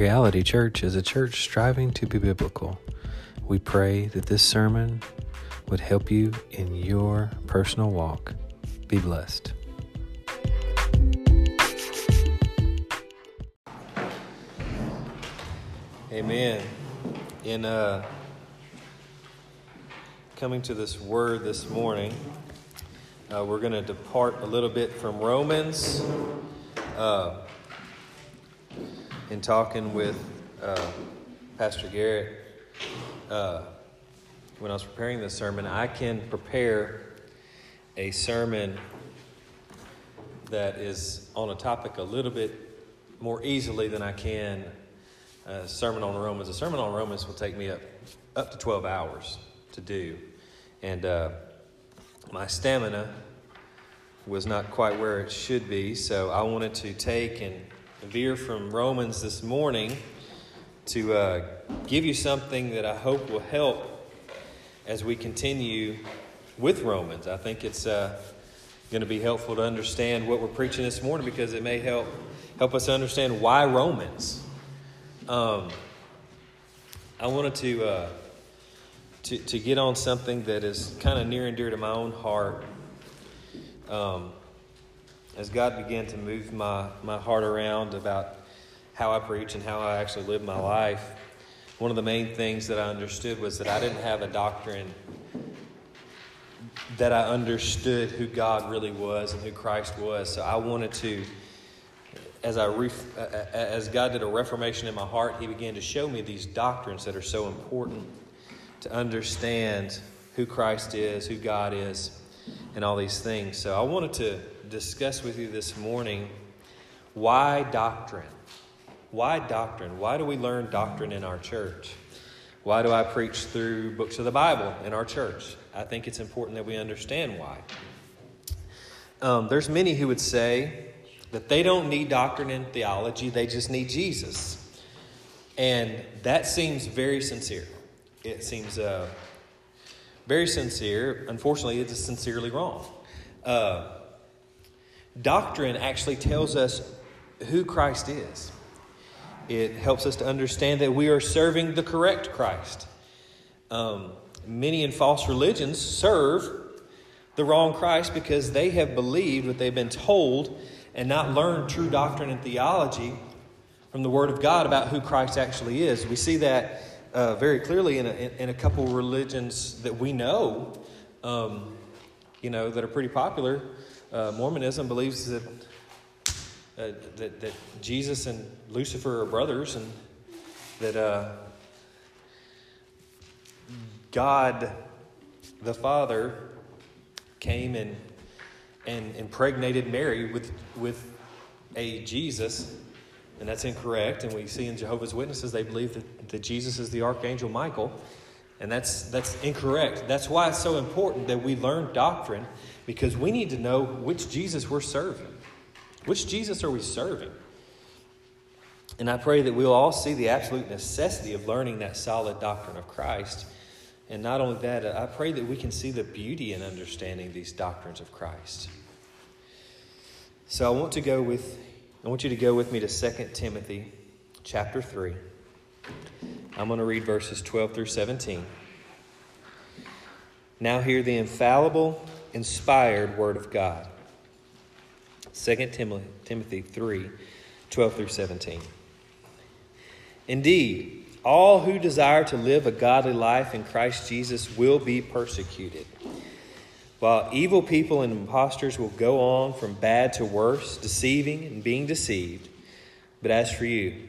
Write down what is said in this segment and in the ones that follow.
Reality Church is a church striving to be biblical. We pray that this sermon would help you in your personal walk. Be blessed. Amen. In uh, coming to this word this morning, uh, we're going to depart a little bit from Romans. Uh, in talking with uh, Pastor Garrett uh, when I was preparing this sermon, I can prepare a sermon that is on a topic a little bit more easily than I can a sermon on Romans. A sermon on Romans will take me up up to 12 hours to do. And uh, my stamina was not quite where it should be, so I wanted to take and veer from Romans this morning to uh, give you something that I hope will help as we continue with Romans. I think it's uh, going to be helpful to understand what we're preaching this morning because it may help help us understand why Romans. Um, I wanted to, uh, to to get on something that is kind of near and dear to my own heart. Um, as God began to move my, my heart around about how I preach and how I actually live my life, one of the main things that I understood was that I didn't have a doctrine that I understood who God really was and who Christ was. So I wanted to, as I ref, as God did a reformation in my heart, He began to show me these doctrines that are so important to understand who Christ is, who God is, and all these things. So I wanted to discuss with you this morning why doctrine? Why doctrine? Why do we learn doctrine in our church? Why do I preach through books of the Bible in our church? I think it's important that we understand why. Um, there's many who would say that they don't need doctrine and theology, they just need Jesus. And that seems very sincere. It seems uh, very sincere. Unfortunately, it is sincerely wrong. Uh, Doctrine actually tells us who Christ is. It helps us to understand that we are serving the correct Christ. Um, many in false religions serve the wrong Christ because they have believed what they've been told and not learned true doctrine and theology from the Word of God about who Christ actually is. We see that uh, very clearly in a, in a couple religions that we know, um, you know, that are pretty popular uh, Mormonism believes that, uh, that, that Jesus and Lucifer are brothers, and that uh, God the Father came and and impregnated Mary with with a Jesus, and that's incorrect. And we see in Jehovah's Witnesses they believe that, that Jesus is the archangel Michael, and that's that's incorrect. That's why it's so important that we learn doctrine because we need to know which Jesus we're serving. Which Jesus are we serving? And I pray that we'll all see the absolute necessity of learning that solid doctrine of Christ. And not only that, I pray that we can see the beauty in understanding these doctrines of Christ. So I want to go with I want you to go with me to 2 Timothy chapter 3. I'm going to read verses 12 through 17. Now hear the infallible inspired Word of God. 2 Timothy 3 12 through 17. Indeed, all who desire to live a godly life in Christ Jesus will be persecuted, while evil people and impostors will go on from bad to worse, deceiving and being deceived. But as for you,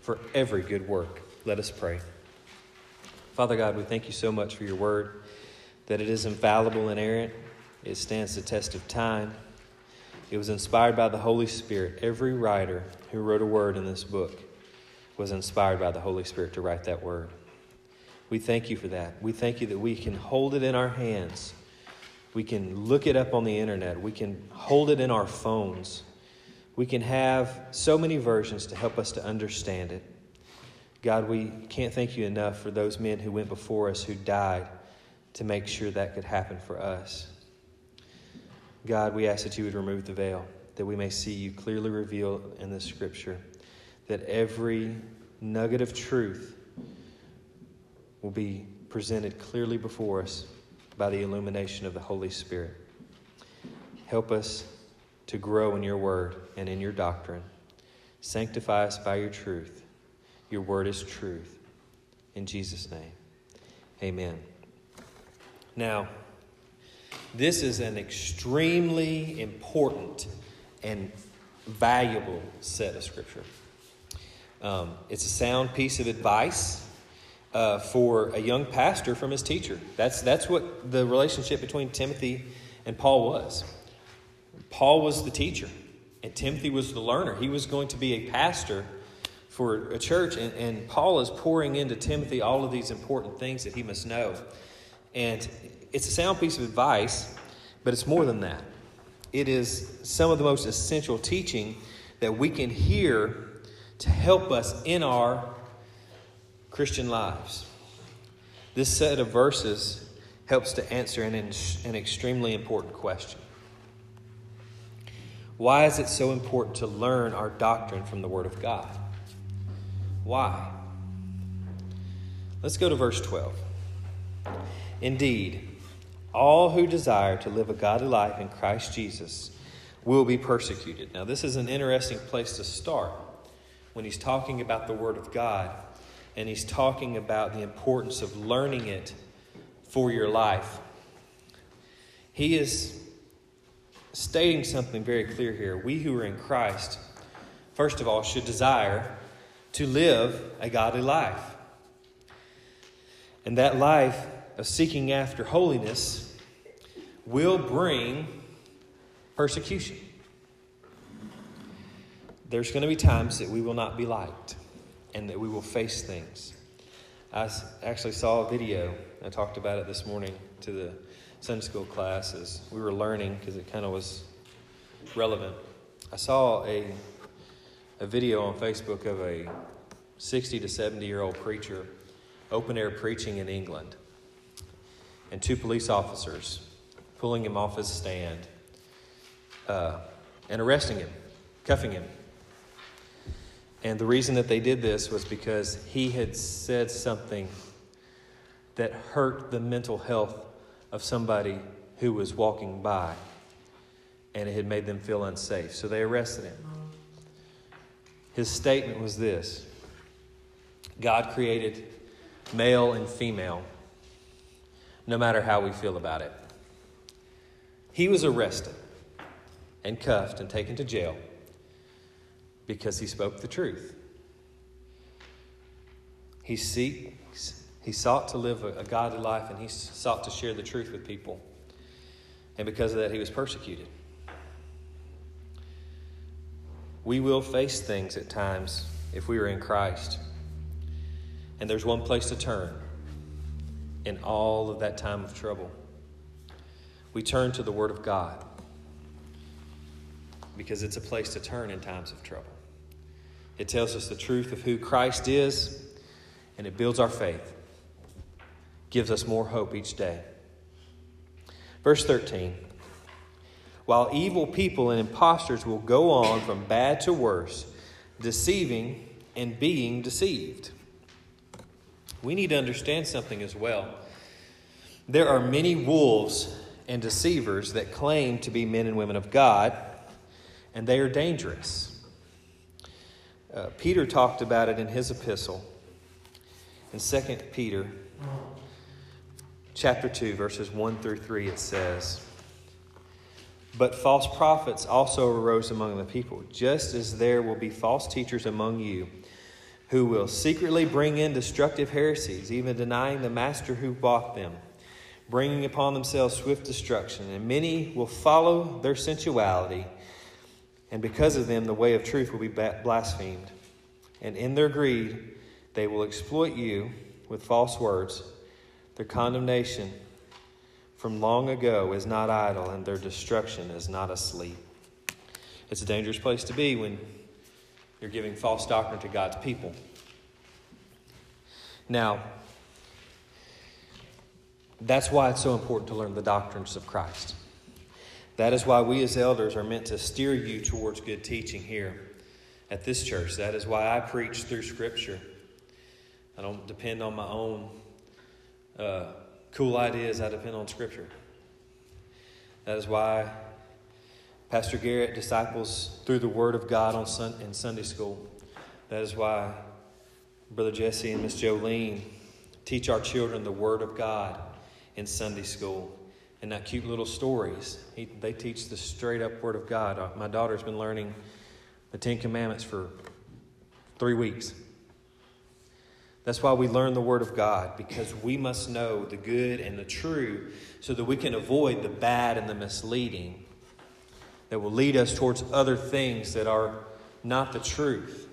for every good work. Let us pray. Father God, we thank you so much for your word that it is infallible, inerrant. it stands the test of time. It was inspired by the Holy Spirit. Every writer who wrote a word in this book was inspired by the Holy Spirit to write that word. We thank you for that. We thank you that we can hold it in our hands. We can look it up on the internet. We can hold it in our phones. We can have so many versions to help us to understand it. God, we can't thank you enough for those men who went before us who died to make sure that could happen for us. God, we ask that you would remove the veil, that we may see you clearly revealed in the scripture, that every nugget of truth will be presented clearly before us by the illumination of the Holy Spirit. Help us to grow in your word and in your doctrine. Sanctify us by your truth. Your word is truth. In Jesus' name, amen. Now, this is an extremely important and valuable set of scripture. Um, it's a sound piece of advice uh, for a young pastor from his teacher. That's, that's what the relationship between Timothy and Paul was. Paul was the teacher, and Timothy was the learner. He was going to be a pastor for a church, and, and Paul is pouring into Timothy all of these important things that he must know. And it's a sound piece of advice, but it's more than that. It is some of the most essential teaching that we can hear to help us in our Christian lives. This set of verses helps to answer an, an extremely important question. Why is it so important to learn our doctrine from the Word of God? Why? Let's go to verse 12. Indeed, all who desire to live a godly life in Christ Jesus will be persecuted. Now, this is an interesting place to start when he's talking about the Word of God and he's talking about the importance of learning it for your life. He is stating something very clear here. We who are in Christ, first of all, should desire to live a godly life. And that life of seeking after holiness will bring persecution. There's going to be times that we will not be liked and that we will face things. I actually saw a video, I talked about it this morning to the Sunday school class as we were learning because it kind of was relevant. I saw a, a video on Facebook of a 60 to 70 year old preacher open air preaching in England and two police officers pulling him off his stand uh, and arresting him, cuffing him. And the reason that they did this was because he had said something that hurt the mental health of somebody who was walking by, and it had made them feel unsafe. So they arrested him. His statement was this God created male and female no matter how we feel about it. He was arrested and cuffed and taken to jail because he spoke the truth. He, seeks, he sought to live a, a godly life and he sought to share the truth with people. And because of that, he was persecuted. We will face things at times if we are in Christ. And there's one place to turn in all of that time of trouble. We turn to the Word of God because it's a place to turn in times of trouble. It tells us the truth of who Christ is, and it builds our faith, gives us more hope each day. Verse 13 While evil people and impostors will go on from bad to worse, deceiving and being deceived we need to understand something as well. There are many wolves and deceivers that claim to be men and women of God, and they are dangerous. Uh, Peter talked about it in his epistle. In 2 Peter chapter 2 verses 1 through 3 it says, "But false prophets also arose among the people, just as there will be false teachers among you." who will secretly bring in destructive heresies, even denying the master who bought them, bringing upon themselves swift destruction. And many will follow their sensuality, and because of them, the way of truth will be blasphemed. and in their greed, they will exploit you with false words. Their condemnation from long ago is not idle, and their destruction is not asleep. It's a dangerous place to be when you're giving false doctrine to God's people. Now, that's why it's so important to learn the doctrines of Christ. That is why we as elders are meant to steer you towards good teaching here at this church. That is why I preach through Scripture. I don't depend on my own uh, cool ideas, I depend on Scripture. That is why Pastor Garrett disciples through the Word of God on sun- in Sunday school. That is why Brother Jesse and Miss Jolene teach our children the Word of God in Sunday school and not cute little stories. He, they teach the straight up Word of God. Uh, my daughter's been learning the Ten Commandments for three weeks. That's why we learn the Word of God, because we must know the good and the true so that we can avoid the bad and the misleading that will lead us towards other things that are not the truth.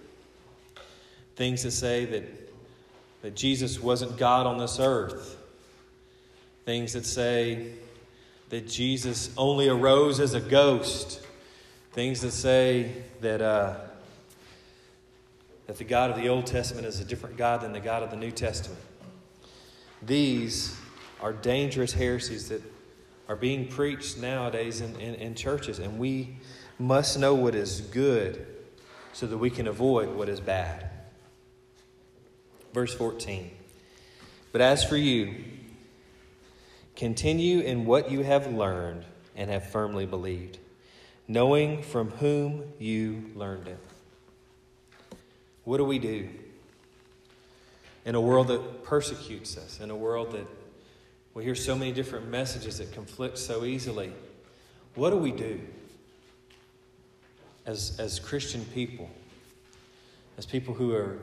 Things that say that, that Jesus wasn't God on this earth. Things that say that Jesus only arose as a ghost. Things that say that, uh, that the God of the Old Testament is a different God than the God of the New Testament. These are dangerous heresies that are being preached nowadays in, in, in churches, and we must know what is good so that we can avoid what is bad. Verse 14 But as for you, continue in what you have learned and have firmly believed, knowing from whom you learned it. What do we do in a world that persecutes us, in a world that we hear so many different messages that conflict so easily? What do we do as, as Christian people, as people who are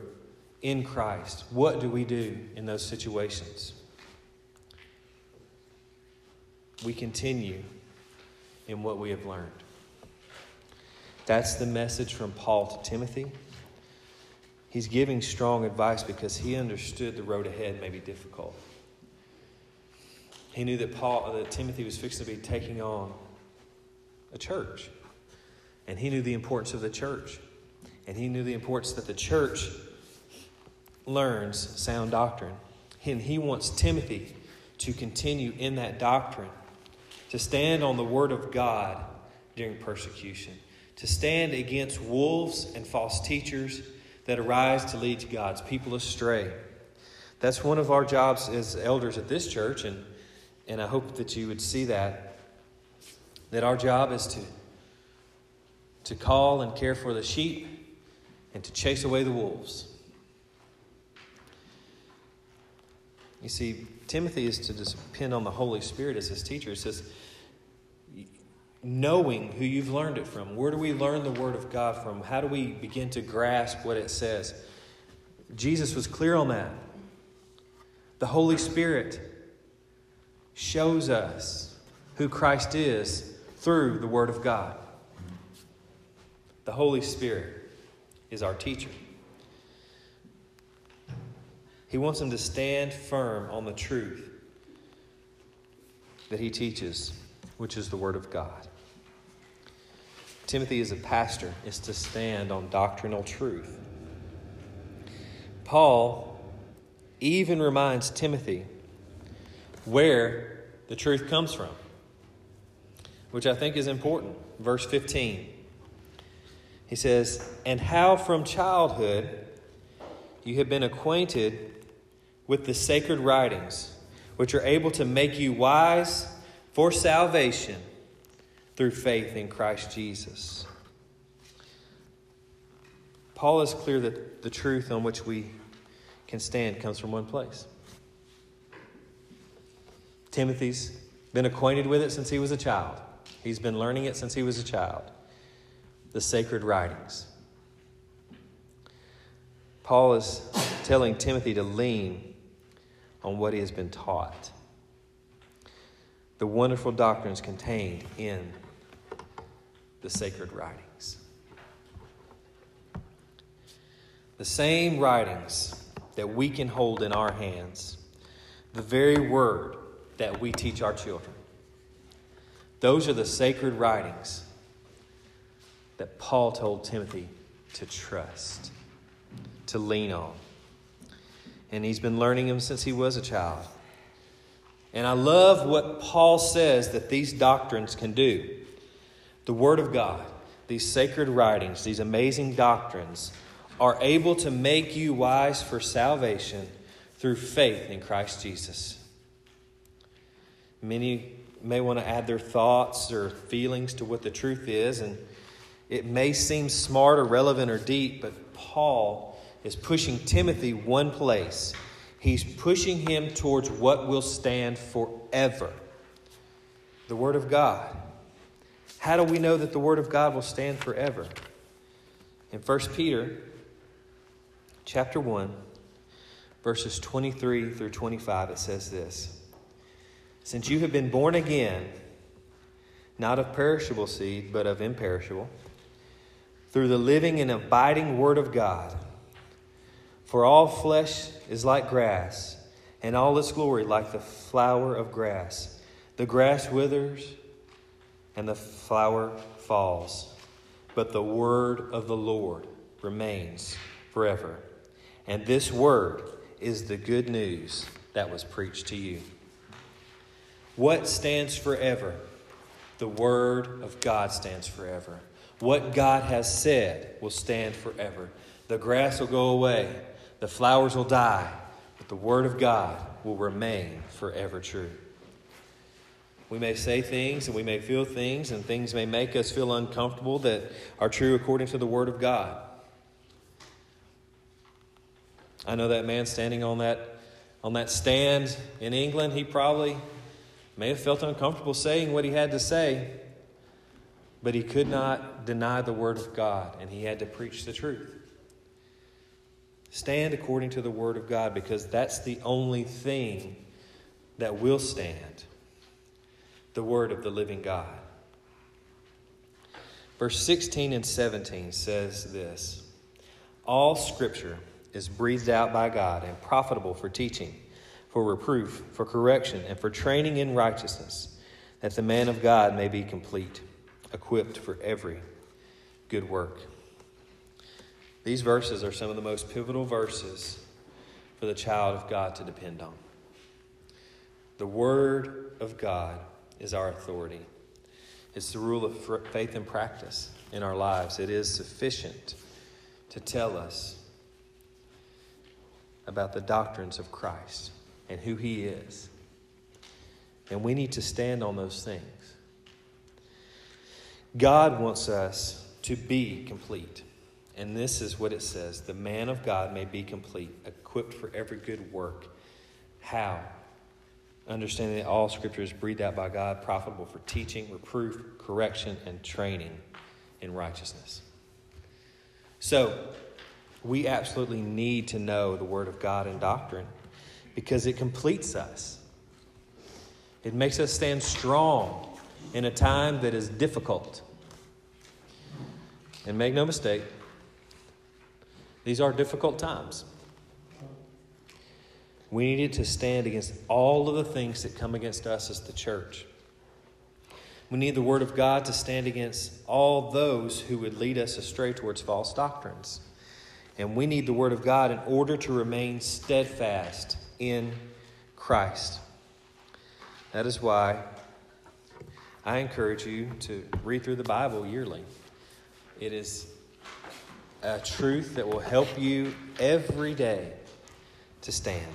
in Christ? What do we do in those situations? We continue in what we have learned. That's the message from Paul to Timothy. He's giving strong advice because he understood the road ahead may be difficult. He knew that Paul that Timothy was fixing to be taking on a church. And he knew the importance of the church. And he knew the importance that the church learns sound doctrine. And he wants Timothy to continue in that doctrine, to stand on the word of God during persecution, to stand against wolves and false teachers that arise to lead God's people astray. That's one of our jobs as elders at this church, and, and I hope that you would see that. That our job is to, to call and care for the sheep and to chase away the wolves. You see, Timothy is to depend on the Holy Spirit as his teacher. It says, knowing who you've learned it from. Where do we learn the Word of God from? How do we begin to grasp what it says? Jesus was clear on that. The Holy Spirit shows us who Christ is through the Word of God. The Holy Spirit is our teacher. He wants them to stand firm on the truth that he teaches, which is the Word of God. Timothy, as a pastor, is to stand on doctrinal truth. Paul even reminds Timothy where the truth comes from, which I think is important. Verse 15. He says, And how from childhood you have been acquainted with the sacred writings, which are able to make you wise for salvation through faith in Christ Jesus. Paul is clear that the truth on which we can stand comes from one place. Timothy's been acquainted with it since he was a child. He's been learning it since he was a child. The sacred writings. Paul is telling Timothy to lean on what he has been taught. The wonderful doctrines contained in the sacred writings. the same writings that we can hold in our hands, the very word that we teach our children. Those are the sacred writings that Paul told Timothy to trust, to lean on. And he's been learning them since he was a child. And I love what Paul says that these doctrines can do. The Word of God, these sacred writings, these amazing doctrines, are able to make you wise for salvation through faith in Christ Jesus. Many may want to add their thoughts or feelings to what the truth is, and it may seem smart or relevant or deep, but Paul is pushing Timothy one place. He's pushing him towards what will stand forever the Word of God. How do we know that the Word of God will stand forever? In 1 Peter chapter 1, verses 23 through 25, it says this Since you have been born again, not of perishable seed, but of imperishable, through the living and abiding Word of God. For all flesh is like grass, and all its glory like the flower of grass. The grass withers, and the flower falls, but the word of the Lord remains forever. And this word is the good news that was preached to you. What stands forever? The word of God stands forever. What God has said will stand forever. The grass will go away, the flowers will die, but the Word of God will remain forever true. We may say things and we may feel things, and things may make us feel uncomfortable that are true according to the Word of God. I know that man standing on that, on that stand in England, he probably may have felt uncomfortable saying what he had to say. But he could not deny the word of God, and he had to preach the truth. Stand according to the word of God because that's the only thing that will stand the word of the living God. Verse 16 and 17 says this All scripture is breathed out by God and profitable for teaching, for reproof, for correction, and for training in righteousness, that the man of God may be complete equipped for every good work. These verses are some of the most pivotal verses for the child of God to depend on. The Word of God is our authority. It's the rule of faith and practice in our lives. It is sufficient to tell us about the doctrines of Christ and who He is. And we need to stand on those things. God wants us to be complete. And this is what it says the man of God may be complete, equipped for every good work. How? Understanding that all scripture is breathed out by God, profitable for teaching, reproof, correction, and training in righteousness. So, we absolutely need to know the Word of God and doctrine because it completes us. It makes us stand strong in a time that is difficult. And make no mistake, these are difficult times. We needed to stand against all of the things that come against us as the church. We need the Word of God to stand against all those who would lead us astray towards false doctrines. And we need the Word of God in order to remain steadfast in Christ. That is why I encourage you to read through the Bible yearly. It is a truth that will help you every day to stand.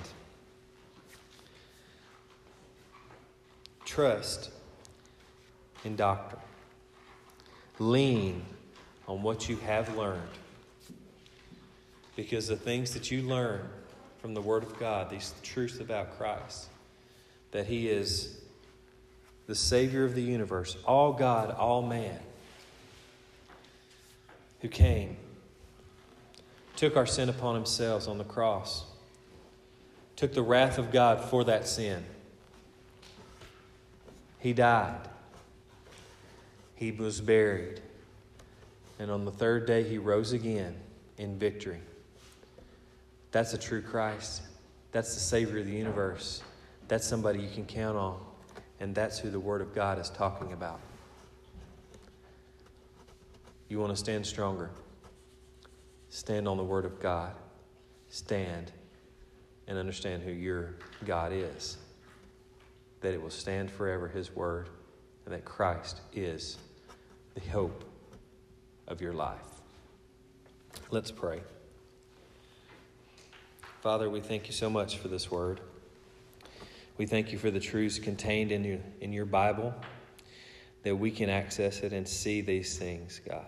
Trust in doctrine. Lean on what you have learned. Because the things that you learn from the Word of God, these truths about Christ, that He is the Savior of the universe, all God, all man, who came, took our sin upon himself on the cross, took the wrath of God for that sin. He died. He was buried. And on the third day, he rose again in victory. That's a true Christ. That's the Savior of the universe. That's somebody you can count on. And that's who the Word of God is talking about. You want to stand stronger? Stand on the Word of God. Stand and understand who your God is. That it will stand forever, His Word, and that Christ is the hope of your life. Let's pray. Father, we thank you so much for this Word. We thank you for the truths contained in your, in your Bible, that we can access it and see these things, God.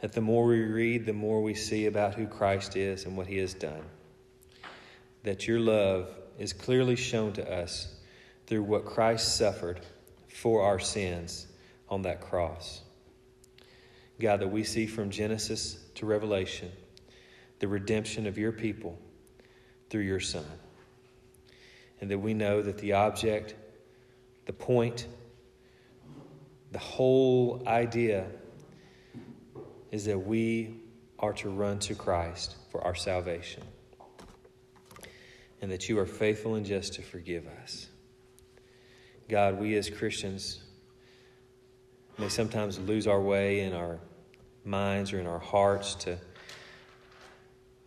That the more we read, the more we see about who Christ is and what he has done. That your love is clearly shown to us through what Christ suffered for our sins on that cross. God, that we see from Genesis to Revelation the redemption of your people through your Son and that we know that the object, the point, the whole idea is that we are to run to Christ for our salvation, and that you are faithful and just to forgive us. God, we as Christians may sometimes lose our way in our minds or in our hearts to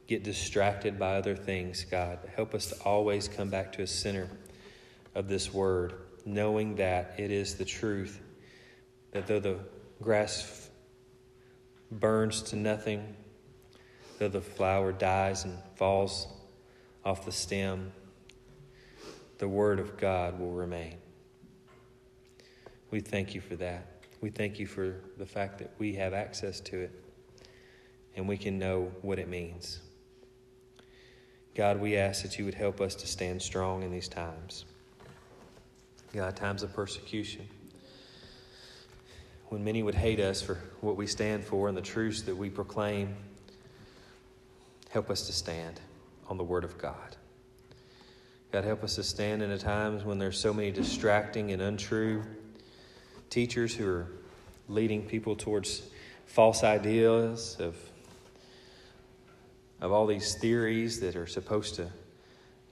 get distracted by other things, God. Help us to always come back to a center of this word, knowing that it is the truth, that though the grass burns to nothing, though the flower dies and falls off the stem, the word of God will remain. We thank you for that. We thank you for the fact that we have access to it and we can know what it means. God, we ask that you would help us to stand strong in these times. God, times of persecution. When many would hate us for what we stand for and the truths that we proclaim, help us to stand on the Word of God. God, help us to stand in a times when there's so many distracting and untrue teachers who are leading people towards false ideas of of all these theories that are supposed to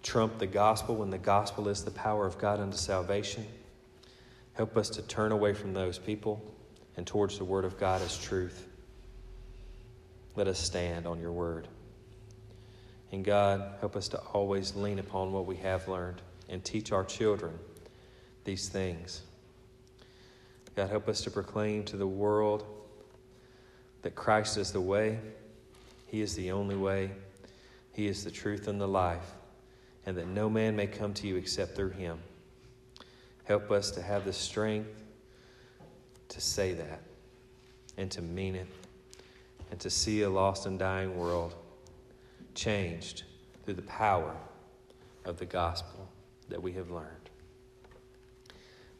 trump the gospel when the gospel is the power of God unto salvation. Help us to turn away from those people and towards the Word of God as truth. Let us stand on your Word. And God, help us to always lean upon what we have learned and teach our children these things. God, help us to proclaim to the world that Christ is the way he is the only way, He is the truth and the life, and that no man may come to you except through Him. Help us to have the strength to say that and to mean it and to see a lost and dying world changed through the power of the gospel that we have learned.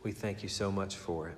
We thank you so much for it.